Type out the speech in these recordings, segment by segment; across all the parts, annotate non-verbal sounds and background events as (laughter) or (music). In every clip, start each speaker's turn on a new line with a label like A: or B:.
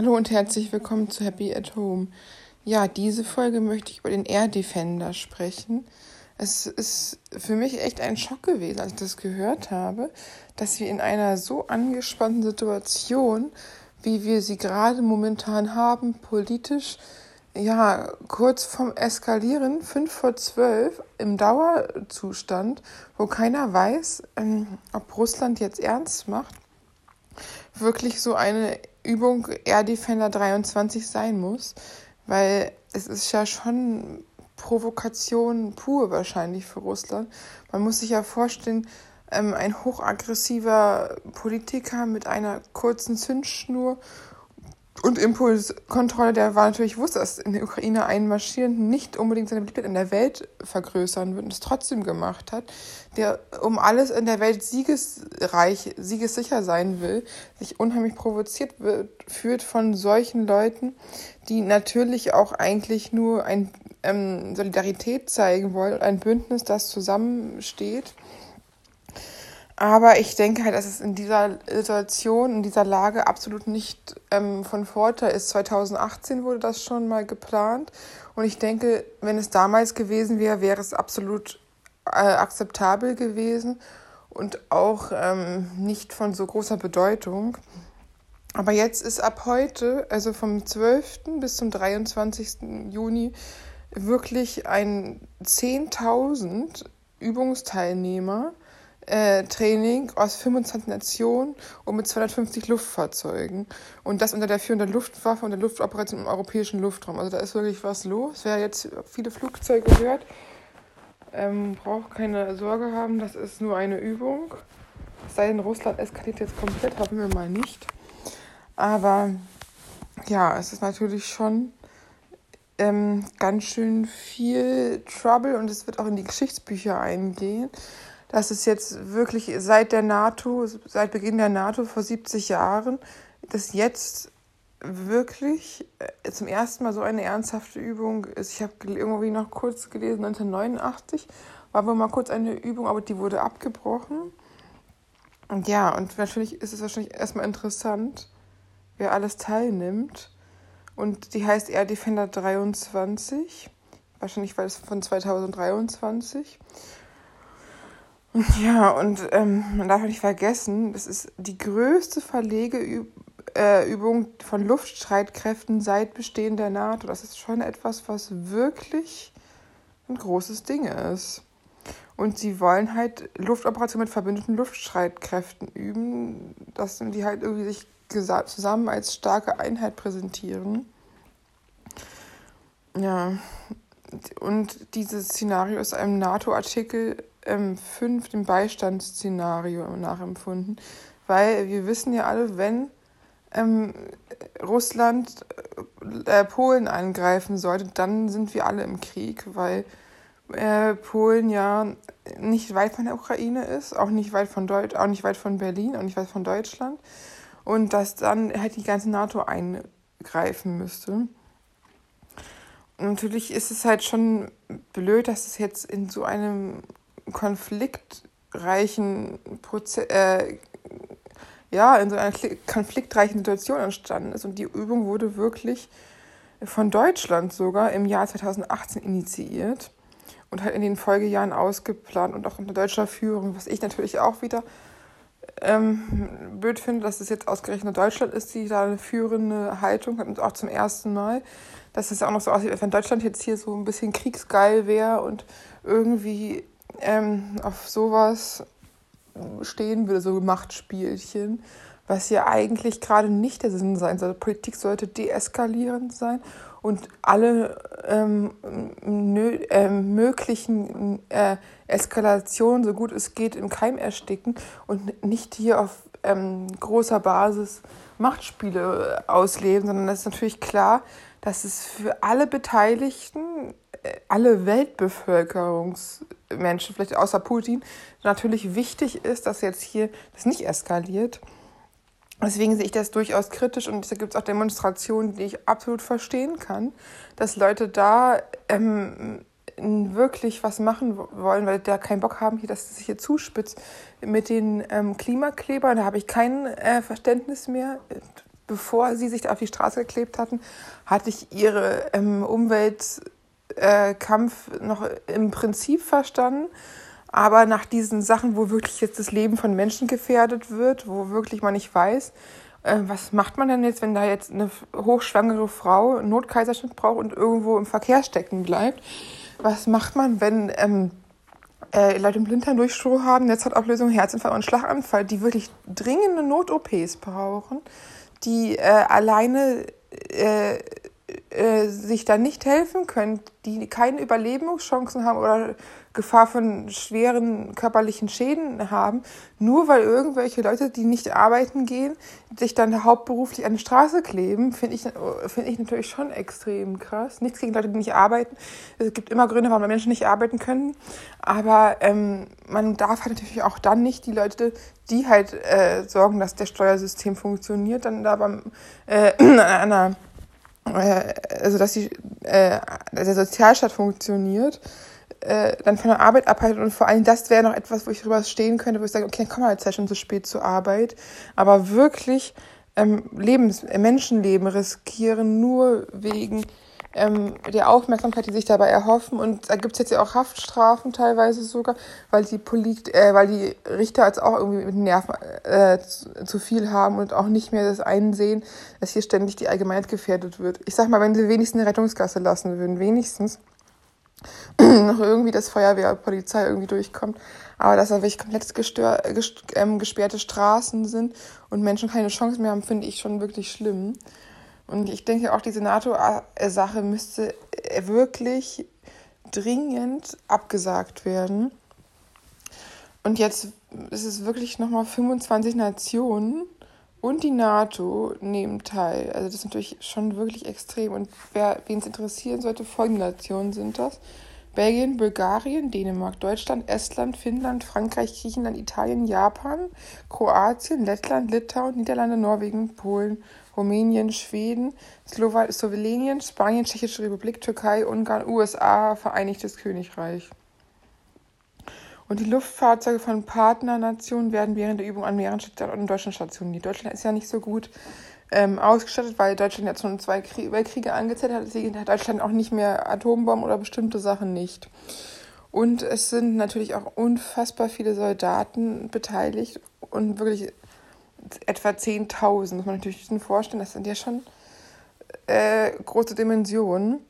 A: Hallo und herzlich willkommen zu Happy at Home. Ja, diese Folge möchte ich über den Air Defender sprechen. Es ist für mich echt ein Schock gewesen, als ich das gehört habe, dass wir in einer so angespannten Situation, wie wir sie gerade momentan haben, politisch, ja, kurz vorm Eskalieren, fünf vor zwölf, im Dauerzustand, wo keiner weiß, ähm, ob Russland jetzt ernst macht, wirklich so eine Übung Air Defender 23 sein muss, weil es ist ja schon Provokation pur wahrscheinlich für Russland. Man muss sich ja vorstellen, ähm, ein hochaggressiver Politiker mit einer kurzen Zündschnur und Impulskontrolle, der war natürlich wusste, dass in der Ukraine einmarschieren nicht unbedingt seine Beliebtheit in der Welt vergrößern wird und es trotzdem gemacht hat, der um alles in der Welt siegesreich, siegessicher sein will, sich unheimlich provoziert wird, führt von solchen Leuten, die natürlich auch eigentlich nur ein ähm, Solidarität zeigen wollen, ein Bündnis, das zusammensteht aber ich denke halt, dass es in dieser Situation, in dieser Lage absolut nicht ähm, von Vorteil ist. 2018 wurde das schon mal geplant. Und ich denke, wenn es damals gewesen wäre, wäre es absolut äh, akzeptabel gewesen und auch ähm, nicht von so großer Bedeutung. Aber jetzt ist ab heute, also vom 12. bis zum 23. Juni, wirklich ein 10.000 Übungsteilnehmer äh, Training aus 25 Nationen und mit 250 Luftfahrzeugen. Und das unter der Führung der Luftwaffe und der Luftoperation im europäischen Luftraum. Also da ist wirklich was los. Wer jetzt viele Flugzeuge hört, ähm, braucht keine Sorge haben, das ist nur eine Übung. Es sei denn, Russland eskaliert jetzt komplett, hoffen wir mal nicht. Aber ja, es ist natürlich schon ähm, ganz schön viel Trouble und es wird auch in die Geschichtsbücher eingehen dass es jetzt wirklich seit der NATO, seit Beginn der NATO vor 70 Jahren, dass jetzt wirklich äh, zum ersten Mal so eine ernsthafte Übung ist. Ich habe irgendwie noch kurz gelesen, 1989 war wohl mal kurz eine Übung, aber die wurde abgebrochen. Und ja, und natürlich ist es wahrscheinlich erstmal interessant, wer alles teilnimmt. Und die heißt Air Defender 23. Wahrscheinlich war es von 2023. Ja, und ähm, man darf nicht vergessen, das ist die größte Verlegeübung äh, von Luftstreitkräften seit Bestehen der NATO. Das ist schon etwas, was wirklich ein großes Ding ist. Und sie wollen halt Luftoperationen mit verbündeten Luftstreitkräften üben, dass die halt irgendwie sich zusammen als starke Einheit präsentieren. Ja, und dieses Szenario ist einem NATO-Artikel ähm, 5, dem Beistandsszenario nachempfunden. Weil wir wissen ja alle, wenn ähm, Russland äh, Polen angreifen sollte, dann sind wir alle im Krieg, weil äh, Polen ja nicht weit von der Ukraine ist, auch nicht weit von Deutsch, auch nicht weit von Berlin, auch nicht weit von Deutschland. Und dass dann halt die ganze NATO eingreifen müsste natürlich ist es halt schon blöd, dass es jetzt in so einem konfliktreichen Prozess, äh, ja, in so einer konfliktreichen Situation entstanden ist. Und die Übung wurde wirklich von Deutschland sogar im Jahr 2018 initiiert und halt in den Folgejahren ausgeplant und auch unter deutscher Führung, was ich natürlich auch wieder ähm, blöd finde, dass es jetzt ausgerechnet Deutschland ist, die da eine führende Haltung hat und auch zum ersten Mal dass es auch noch so aussieht, als wenn Deutschland jetzt hier so ein bisschen kriegsgeil wäre und irgendwie ähm, auf sowas stehen würde, so Machtspielchen, was ja eigentlich gerade nicht der Sinn sein sollte. Politik sollte deeskalierend sein und alle ähm, nö, äh, möglichen äh, Eskalationen, so gut es geht, im Keim ersticken und nicht hier auf ähm, großer Basis Machtspiele ausleben, sondern es ist natürlich klar, dass es für alle Beteiligten, äh, alle Weltbevölkerungsmenschen, vielleicht außer Putin, natürlich wichtig ist, dass jetzt hier das nicht eskaliert. Deswegen sehe ich das durchaus kritisch und da gibt es auch Demonstrationen, die ich absolut verstehen kann, dass Leute da ähm, wirklich was machen wollen, weil da keinen Bock haben, dass es sich hier zuspitzt mit den ähm, Klimaklebern. Da habe ich kein äh, Verständnis mehr bevor sie sich auf die Straße geklebt hatten, hatte ich ihre ähm, Umweltkampf äh, noch im Prinzip verstanden. Aber nach diesen Sachen, wo wirklich jetzt das Leben von Menschen gefährdet wird, wo wirklich man nicht weiß, äh, was macht man denn jetzt, wenn da jetzt eine hochschwangere Frau einen Notkaiserschnitt braucht und irgendwo im Verkehr stecken bleibt? Was macht man, wenn ähm, äh, Leute im Blinddarmdurchstroh haben, Netzhautablösung, Herzinfarkt und Schlaganfall, die wirklich dringende Not-OPs brauchen, die äh, alleine äh, äh, sich da nicht helfen können, die keine Überlebenschancen haben oder Gefahr von schweren körperlichen Schäden haben, nur weil irgendwelche Leute, die nicht arbeiten gehen, sich dann hauptberuflich an die Straße kleben, finde ich, find ich natürlich schon extrem krass. Nichts gegen Leute, die nicht arbeiten. Es gibt immer Gründe, warum Menschen nicht arbeiten können. Aber ähm, man darf halt natürlich auch dann nicht die Leute, die halt äh, sorgen, dass der Steuersystem funktioniert, dann da beim äh, (clears throat) einer äh, also dass die, äh, der Sozialstaat funktioniert, äh, dann von der Arbeit abhalten und vor allem das wäre noch etwas, wo ich drüber stehen könnte, wo ich sage, okay, dann komm mal jetzt ja schon zu spät zur Arbeit, aber wirklich ähm, Lebens Menschenleben riskieren nur wegen ähm, der Aufmerksamkeit, die sich dabei erhoffen. Und da gibt es jetzt ja auch Haftstrafen teilweise sogar, weil die, Polit äh, weil die Richter jetzt auch irgendwie mit Nerven äh, zu, viel haben und auch nicht mehr das einsehen, dass hier ständig die Allgemeinheit gefährdet wird. Ich sag mal, wenn sie wenigstens eine Rettungsgasse lassen würden, wenigstens (clears throat) noch irgendwie das Feuerwehr, Polizei irgendwie durchkommt. Aber dass da wirklich komplett gestör, gest, ähm, gesperrte Straßen sind und Menschen keine Chance mehr haben, finde ich schon wirklich schlimm. Und ich denke auch, diese NATO-Sache müsste wirklich dringend abgesagt werden. Und jetzt ist es wirklich nochmal 25 Nationen und die NATO nehmen teil. Also das ist natürlich schon wirklich extrem. Und wer wen es interessieren sollte, folgende Nationen sind das. Belgien, Bulgarien, Dänemark, Deutschland, Estland, Finnland, Frankreich, Griechenland, Italien, Japan, Kroatien, Lettland, Litauen, Niederlande, Norwegen, Polen, Rumänien, Schweden, Slowenien, Spanien, Tschechische Republik, Türkei, Ungarn, USA, Vereinigtes Königreich. Und die Luftfahrzeuge von Partnernationen werden während der Übung an mehreren Standorten in Deutschland stationiert. Deutschland ist ja nicht so gut ähm, ausgestattet, weil Deutschland jetzt schon zwei Krie Weltkriege angezettelt hat. Deswegen hat Deutschland auch nicht mehr Atombomben oder bestimmte Sachen nicht. Und es sind natürlich auch unfassbar viele Soldaten beteiligt und wirklich etwa 10.000, muss man natürlich vorstellen. Das sind ja schon äh, große Dimensionen.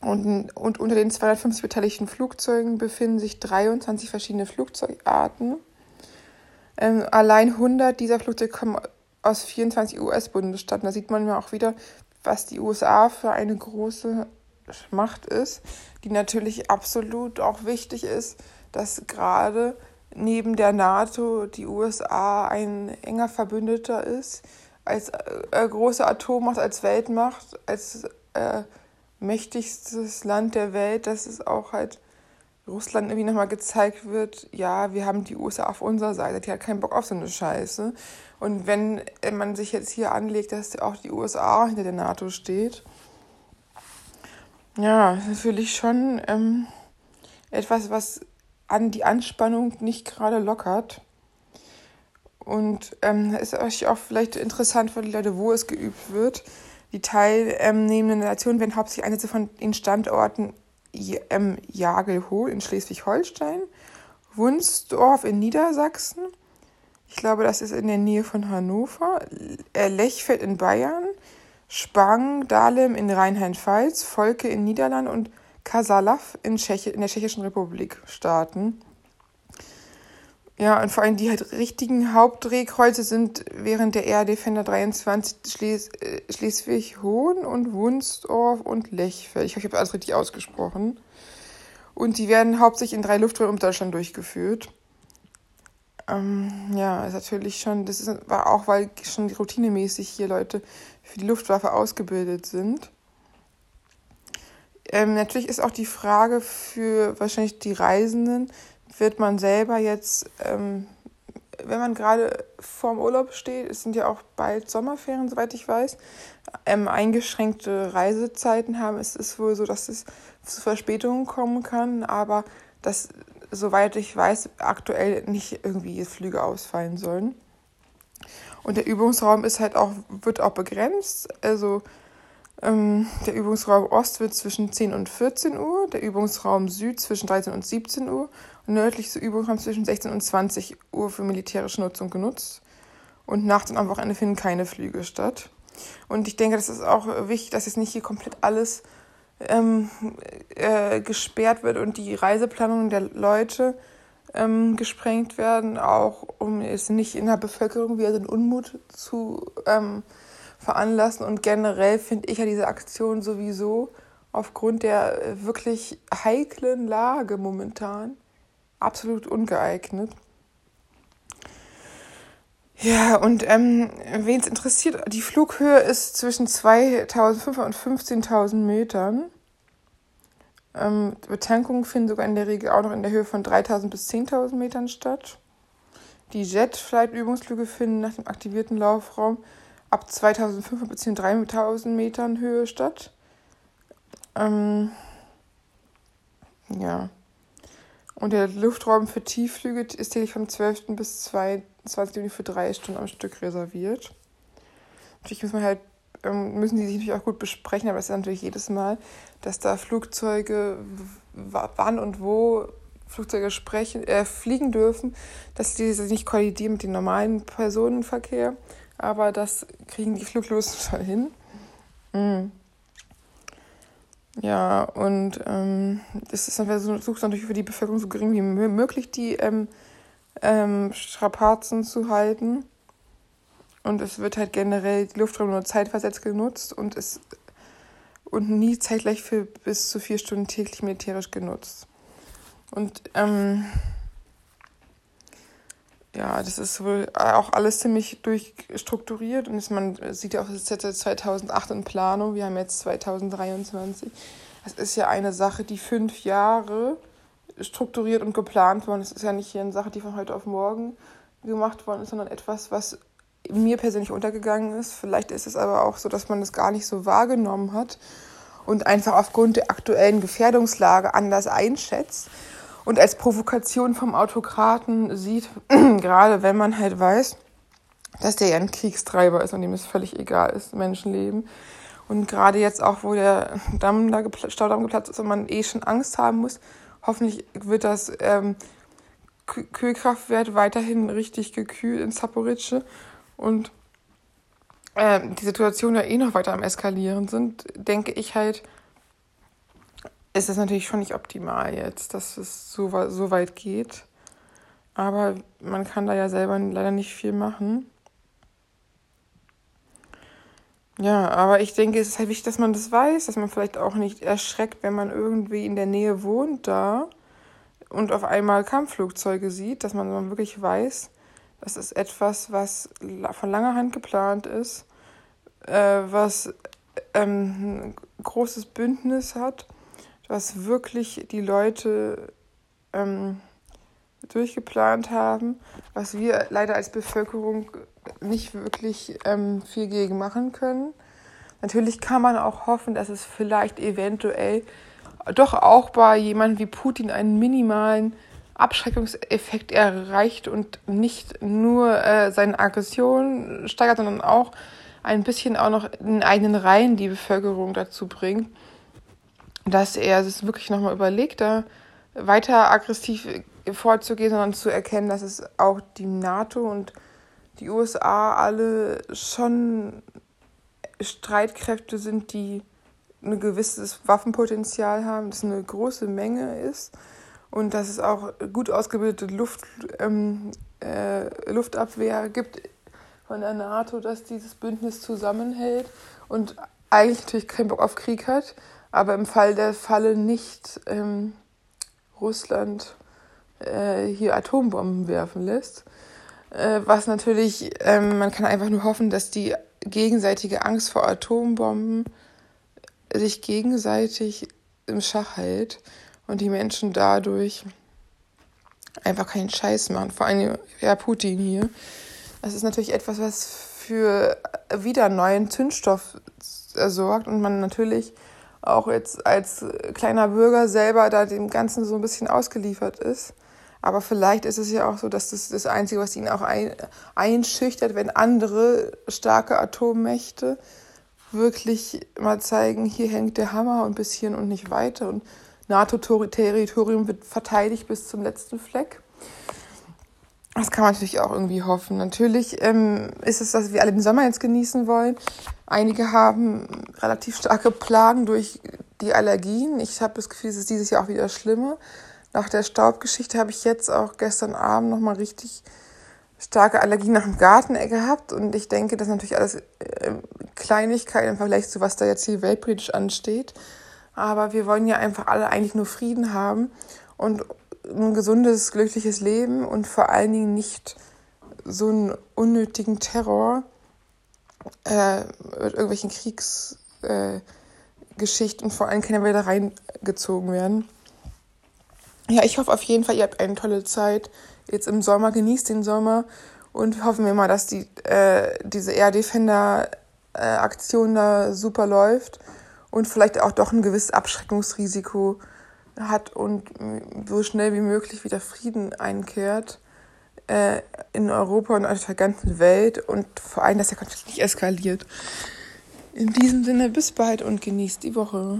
A: Und, und unter den 250 beteiligten Flugzeugen befinden sich 23 verschiedene Flugzeugarten. Ähm, allein 100 dieser Flugzeuge kommen aus 24 US-Bundesstaaten. Da sieht man ja auch wieder, was die USA für eine große Macht ist, die natürlich absolut auch wichtig ist, dass gerade neben der NATO die USA ein enger Verbündeter ist, als äh, große Atommacht, als Weltmacht, als äh, mächtigstes Land der Welt, dass es auch halt Russland irgendwie nochmal gezeigt wird, ja, wir haben die USA auf unserer Seite, die hat keinen Bock auf so eine Scheiße. Und wenn man sich jetzt hier anlegt, dass auch die USA hinter der NATO steht, ja, ist natürlich schon ähm, etwas, was an die Anspannung nicht gerade lockert. Und ähm, ist euch auch vielleicht interessant für die Leute, wo es geübt wird. Die teilnehmenden Nationen werden hauptsächlich Einsätze von den Standorten ähm, Jagelhohl in Schleswig-Holstein, Wunsdorf in Niedersachsen, ich glaube, das ist in der Nähe von Hannover, äh, Lechfeld in Bayern, Spang, Dahlem in Rheinland-Pfalz, Volke in Niederlanden und Kasalav in, Tscheche, in der Tschechischen Republik starten. Ja, und vor allem die halt richtigen Hauptdrehkreuze sind während der Air Defender 23 Schles äh, Schleswig-Hohn und Wunsdorf und Lechfeld. Ich hoffe, ich habe alles richtig ausgesprochen. Und die werden hauptsächlich in drei Lufträumen um Deutschland durchgeführt. Ähm, ja, ist natürlich schon, das ist, war auch, weil schon routinemäßig hier Leute für die Luftwaffe ausgebildet sind. Ähm, natürlich ist auch die Frage für wahrscheinlich die Reisenden, wird man selber jetzt, ähm, wenn man gerade vorm Urlaub steht, es sind ja auch bald Sommerferien, soweit ich weiß, ähm, eingeschränkte Reisezeiten haben, es ist wohl so, dass es zu Verspätungen kommen kann, aber dass, soweit ich weiß, aktuell nicht irgendwie Flüge ausfallen sollen. Und der Übungsraum ist halt auch, wird auch begrenzt. Also ähm, der Übungsraum Ost wird zwischen 10 und 14 Uhr, der Übungsraum Süd zwischen 13 und 17 Uhr und nördlichste Übungsraum zwischen 16 und 20 Uhr für militärische Nutzung genutzt. Und nachts und am Wochenende finden keine Flüge statt. Und ich denke, das ist auch wichtig, dass jetzt nicht hier komplett alles ähm, äh, gesperrt wird und die Reiseplanungen der Leute ähm, gesprengt werden, auch um es nicht in der Bevölkerung wieder den Unmut zu ähm, veranlassen. Und generell finde ich ja diese Aktion sowieso aufgrund der wirklich heiklen Lage momentan absolut ungeeignet. Ja, und ähm, wen es interessiert, die Flughöhe ist zwischen 2.500 und 15.000 Metern. Ähm, Betankungen finden sogar in der Regel auch noch in der Höhe von 3.000 bis 10.000 Metern statt. Die Jet-Flight-Übungsflüge finden nach dem aktivierten Laufraum ab 2.500 bis 3.000 Metern Höhe statt. Ähm, ja. Und der Luftraum für Tiefflüge ist täglich vom 12. bis 22. Juni für drei Stunden am Stück reserviert. Natürlich muss man halt, ähm, müssen die sich natürlich auch gut besprechen, aber es ist natürlich jedes Mal, dass da Flugzeuge, wann und wo Flugzeuge sprechen, äh, fliegen dürfen, dass diese nicht kollidieren mit dem normalen Personenverkehr. Aber das kriegen die Fluglosen (laughs) schon hin. Mhm. Ja, und ähm, es ist versucht natürlich für die Bevölkerung so gering wie möglich die ähm, ähm, Strapazen zu halten. Und es wird halt generell die Luftraum nur zeitversetzt genutzt und es und nie zeitgleich für bis zu vier Stunden täglich militärisch genutzt. Und ähm, ja, das ist wohl auch alles ziemlich durchstrukturiert und man sieht ja auch, es ist jetzt 2008 in Planung, wir haben jetzt 2023. Es ist ja eine Sache, die fünf Jahre strukturiert und geplant worden. Es ist ja nicht hier eine Sache, die von heute auf morgen gemacht worden ist, sondern etwas, was mir persönlich untergegangen ist. Vielleicht ist es aber auch so, dass man das gar nicht so wahrgenommen hat und einfach aufgrund der aktuellen Gefährdungslage anders einschätzt und als Provokation vom Autokraten sieht, (clears throat) gerade wenn man halt weiß, dass der ja ein Kriegstreiber ist und dem es völlig egal ist, Menschenleben. Und gerade jetzt auch, wo der Damm da Staudamm geplatzt ist und man eh schon Angst haben muss, hoffentlich wird das ähm, Kühlkraftwerk weiterhin richtig gekühlt in Zaporizhzhia und äh, die Situation ja eh noch weiter am Eskalieren sind, denke ich halt, ist es natürlich schon nicht optimal jetzt, dass es so, so weit geht. Aber man kann da ja selber leider nicht viel machen. Ja, aber ich denke, es ist halt wichtig, dass man das weiß, dass man vielleicht auch nicht erschreckt, wenn man irgendwie in der Nähe wohnt da und auf einmal Kampfflugzeuge sieht, dass man wirklich weiß, das ist etwas, was von langer Hand geplant ist, äh, was ähm, ein großes Bündnis hat was wirklich die Leute ähm, durchgeplant haben, was wir leider als Bevölkerung nicht wirklich ähm, viel gegen machen können. Natürlich kann man auch hoffen, dass es vielleicht eventuell doch auch bei jemandem wie Putin einen minimalen Abschreckungseffekt erreicht und nicht nur äh, seine Aggression steigert, sondern auch ein bisschen auch noch in eigenen Reihen die Bevölkerung dazu bringt, dass er es wirklich nochmal überlegt, da weiter aggressiv vorzugehen, sondern zu erkennen, dass es auch die NATO und die USA alle schon Streitkräfte sind, die ein gewisses Waffenpotenzial haben, das eine große Menge ist und dass es auch gut ausgebildete Luft, ähm, äh, Luftabwehr gibt von der NATO, dass dieses Bündnis zusammenhält und eigentlich natürlich keinen Bock auf Krieg hat, aber im Fall der Falle nicht ähm, Russland äh, hier Atombomben werfen lässt. Äh, was natürlich, ähm, man kann einfach nur hoffen, dass die gegenseitige Angst vor Atombomben sich gegenseitig im Schach hält und die Menschen dadurch einfach keinen Scheiß machen. Vor allem ja, Putin hier. Das ist natürlich etwas, was für wieder neuen Zündstoff sorgt und man natürlich auch jetzt als kleiner Bürger selber da dem Ganzen so ein bisschen ausgeliefert ist. Aber vielleicht ist es ja auch so, dass das das Einzige, was ihn auch ein, einschüchtert, wenn andere starke Atommächte wirklich mal zeigen, hier hängt der Hammer und bis hierhin und nicht weiter. Und NATO-Territorium wird verteidigt bis zum letzten Fleck. Das kann man natürlich auch irgendwie hoffen. Natürlich ähm, ist es, dass wir alle den Sommer jetzt genießen wollen. Einige haben relativ starke Plagen durch die Allergien. Ich habe das Gefühl, es ist dieses Jahr auch wieder schlimmer. Nach der Staubgeschichte habe ich jetzt auch gestern Abend nochmal richtig starke Allergien nach dem Garten gehabt. Und ich denke, das ist natürlich alles äh, Kleinigkeit im Vergleich zu was da jetzt hier weltpolitisch ansteht. Aber wir wollen ja einfach alle eigentlich nur Frieden haben und ein gesundes, glückliches Leben und vor allen Dingen nicht so einen unnötigen Terror äh, mit irgendwelchen Kriegsgeschichten, äh, vor allem keine wieder reingezogen werden. Ja, ich hoffe auf jeden Fall, ihr habt eine tolle Zeit jetzt im Sommer. Genießt den Sommer und hoffen wir mal, dass die, äh, diese Air Defender äh, Aktion da super läuft und vielleicht auch doch ein gewisses Abschreckungsrisiko hat und so schnell wie möglich wieder Frieden einkehrt äh, in Europa und auf der ganzen Welt und vor allem, dass der Konflikt nicht eskaliert. In diesem Sinne, bis bald und genießt die Woche.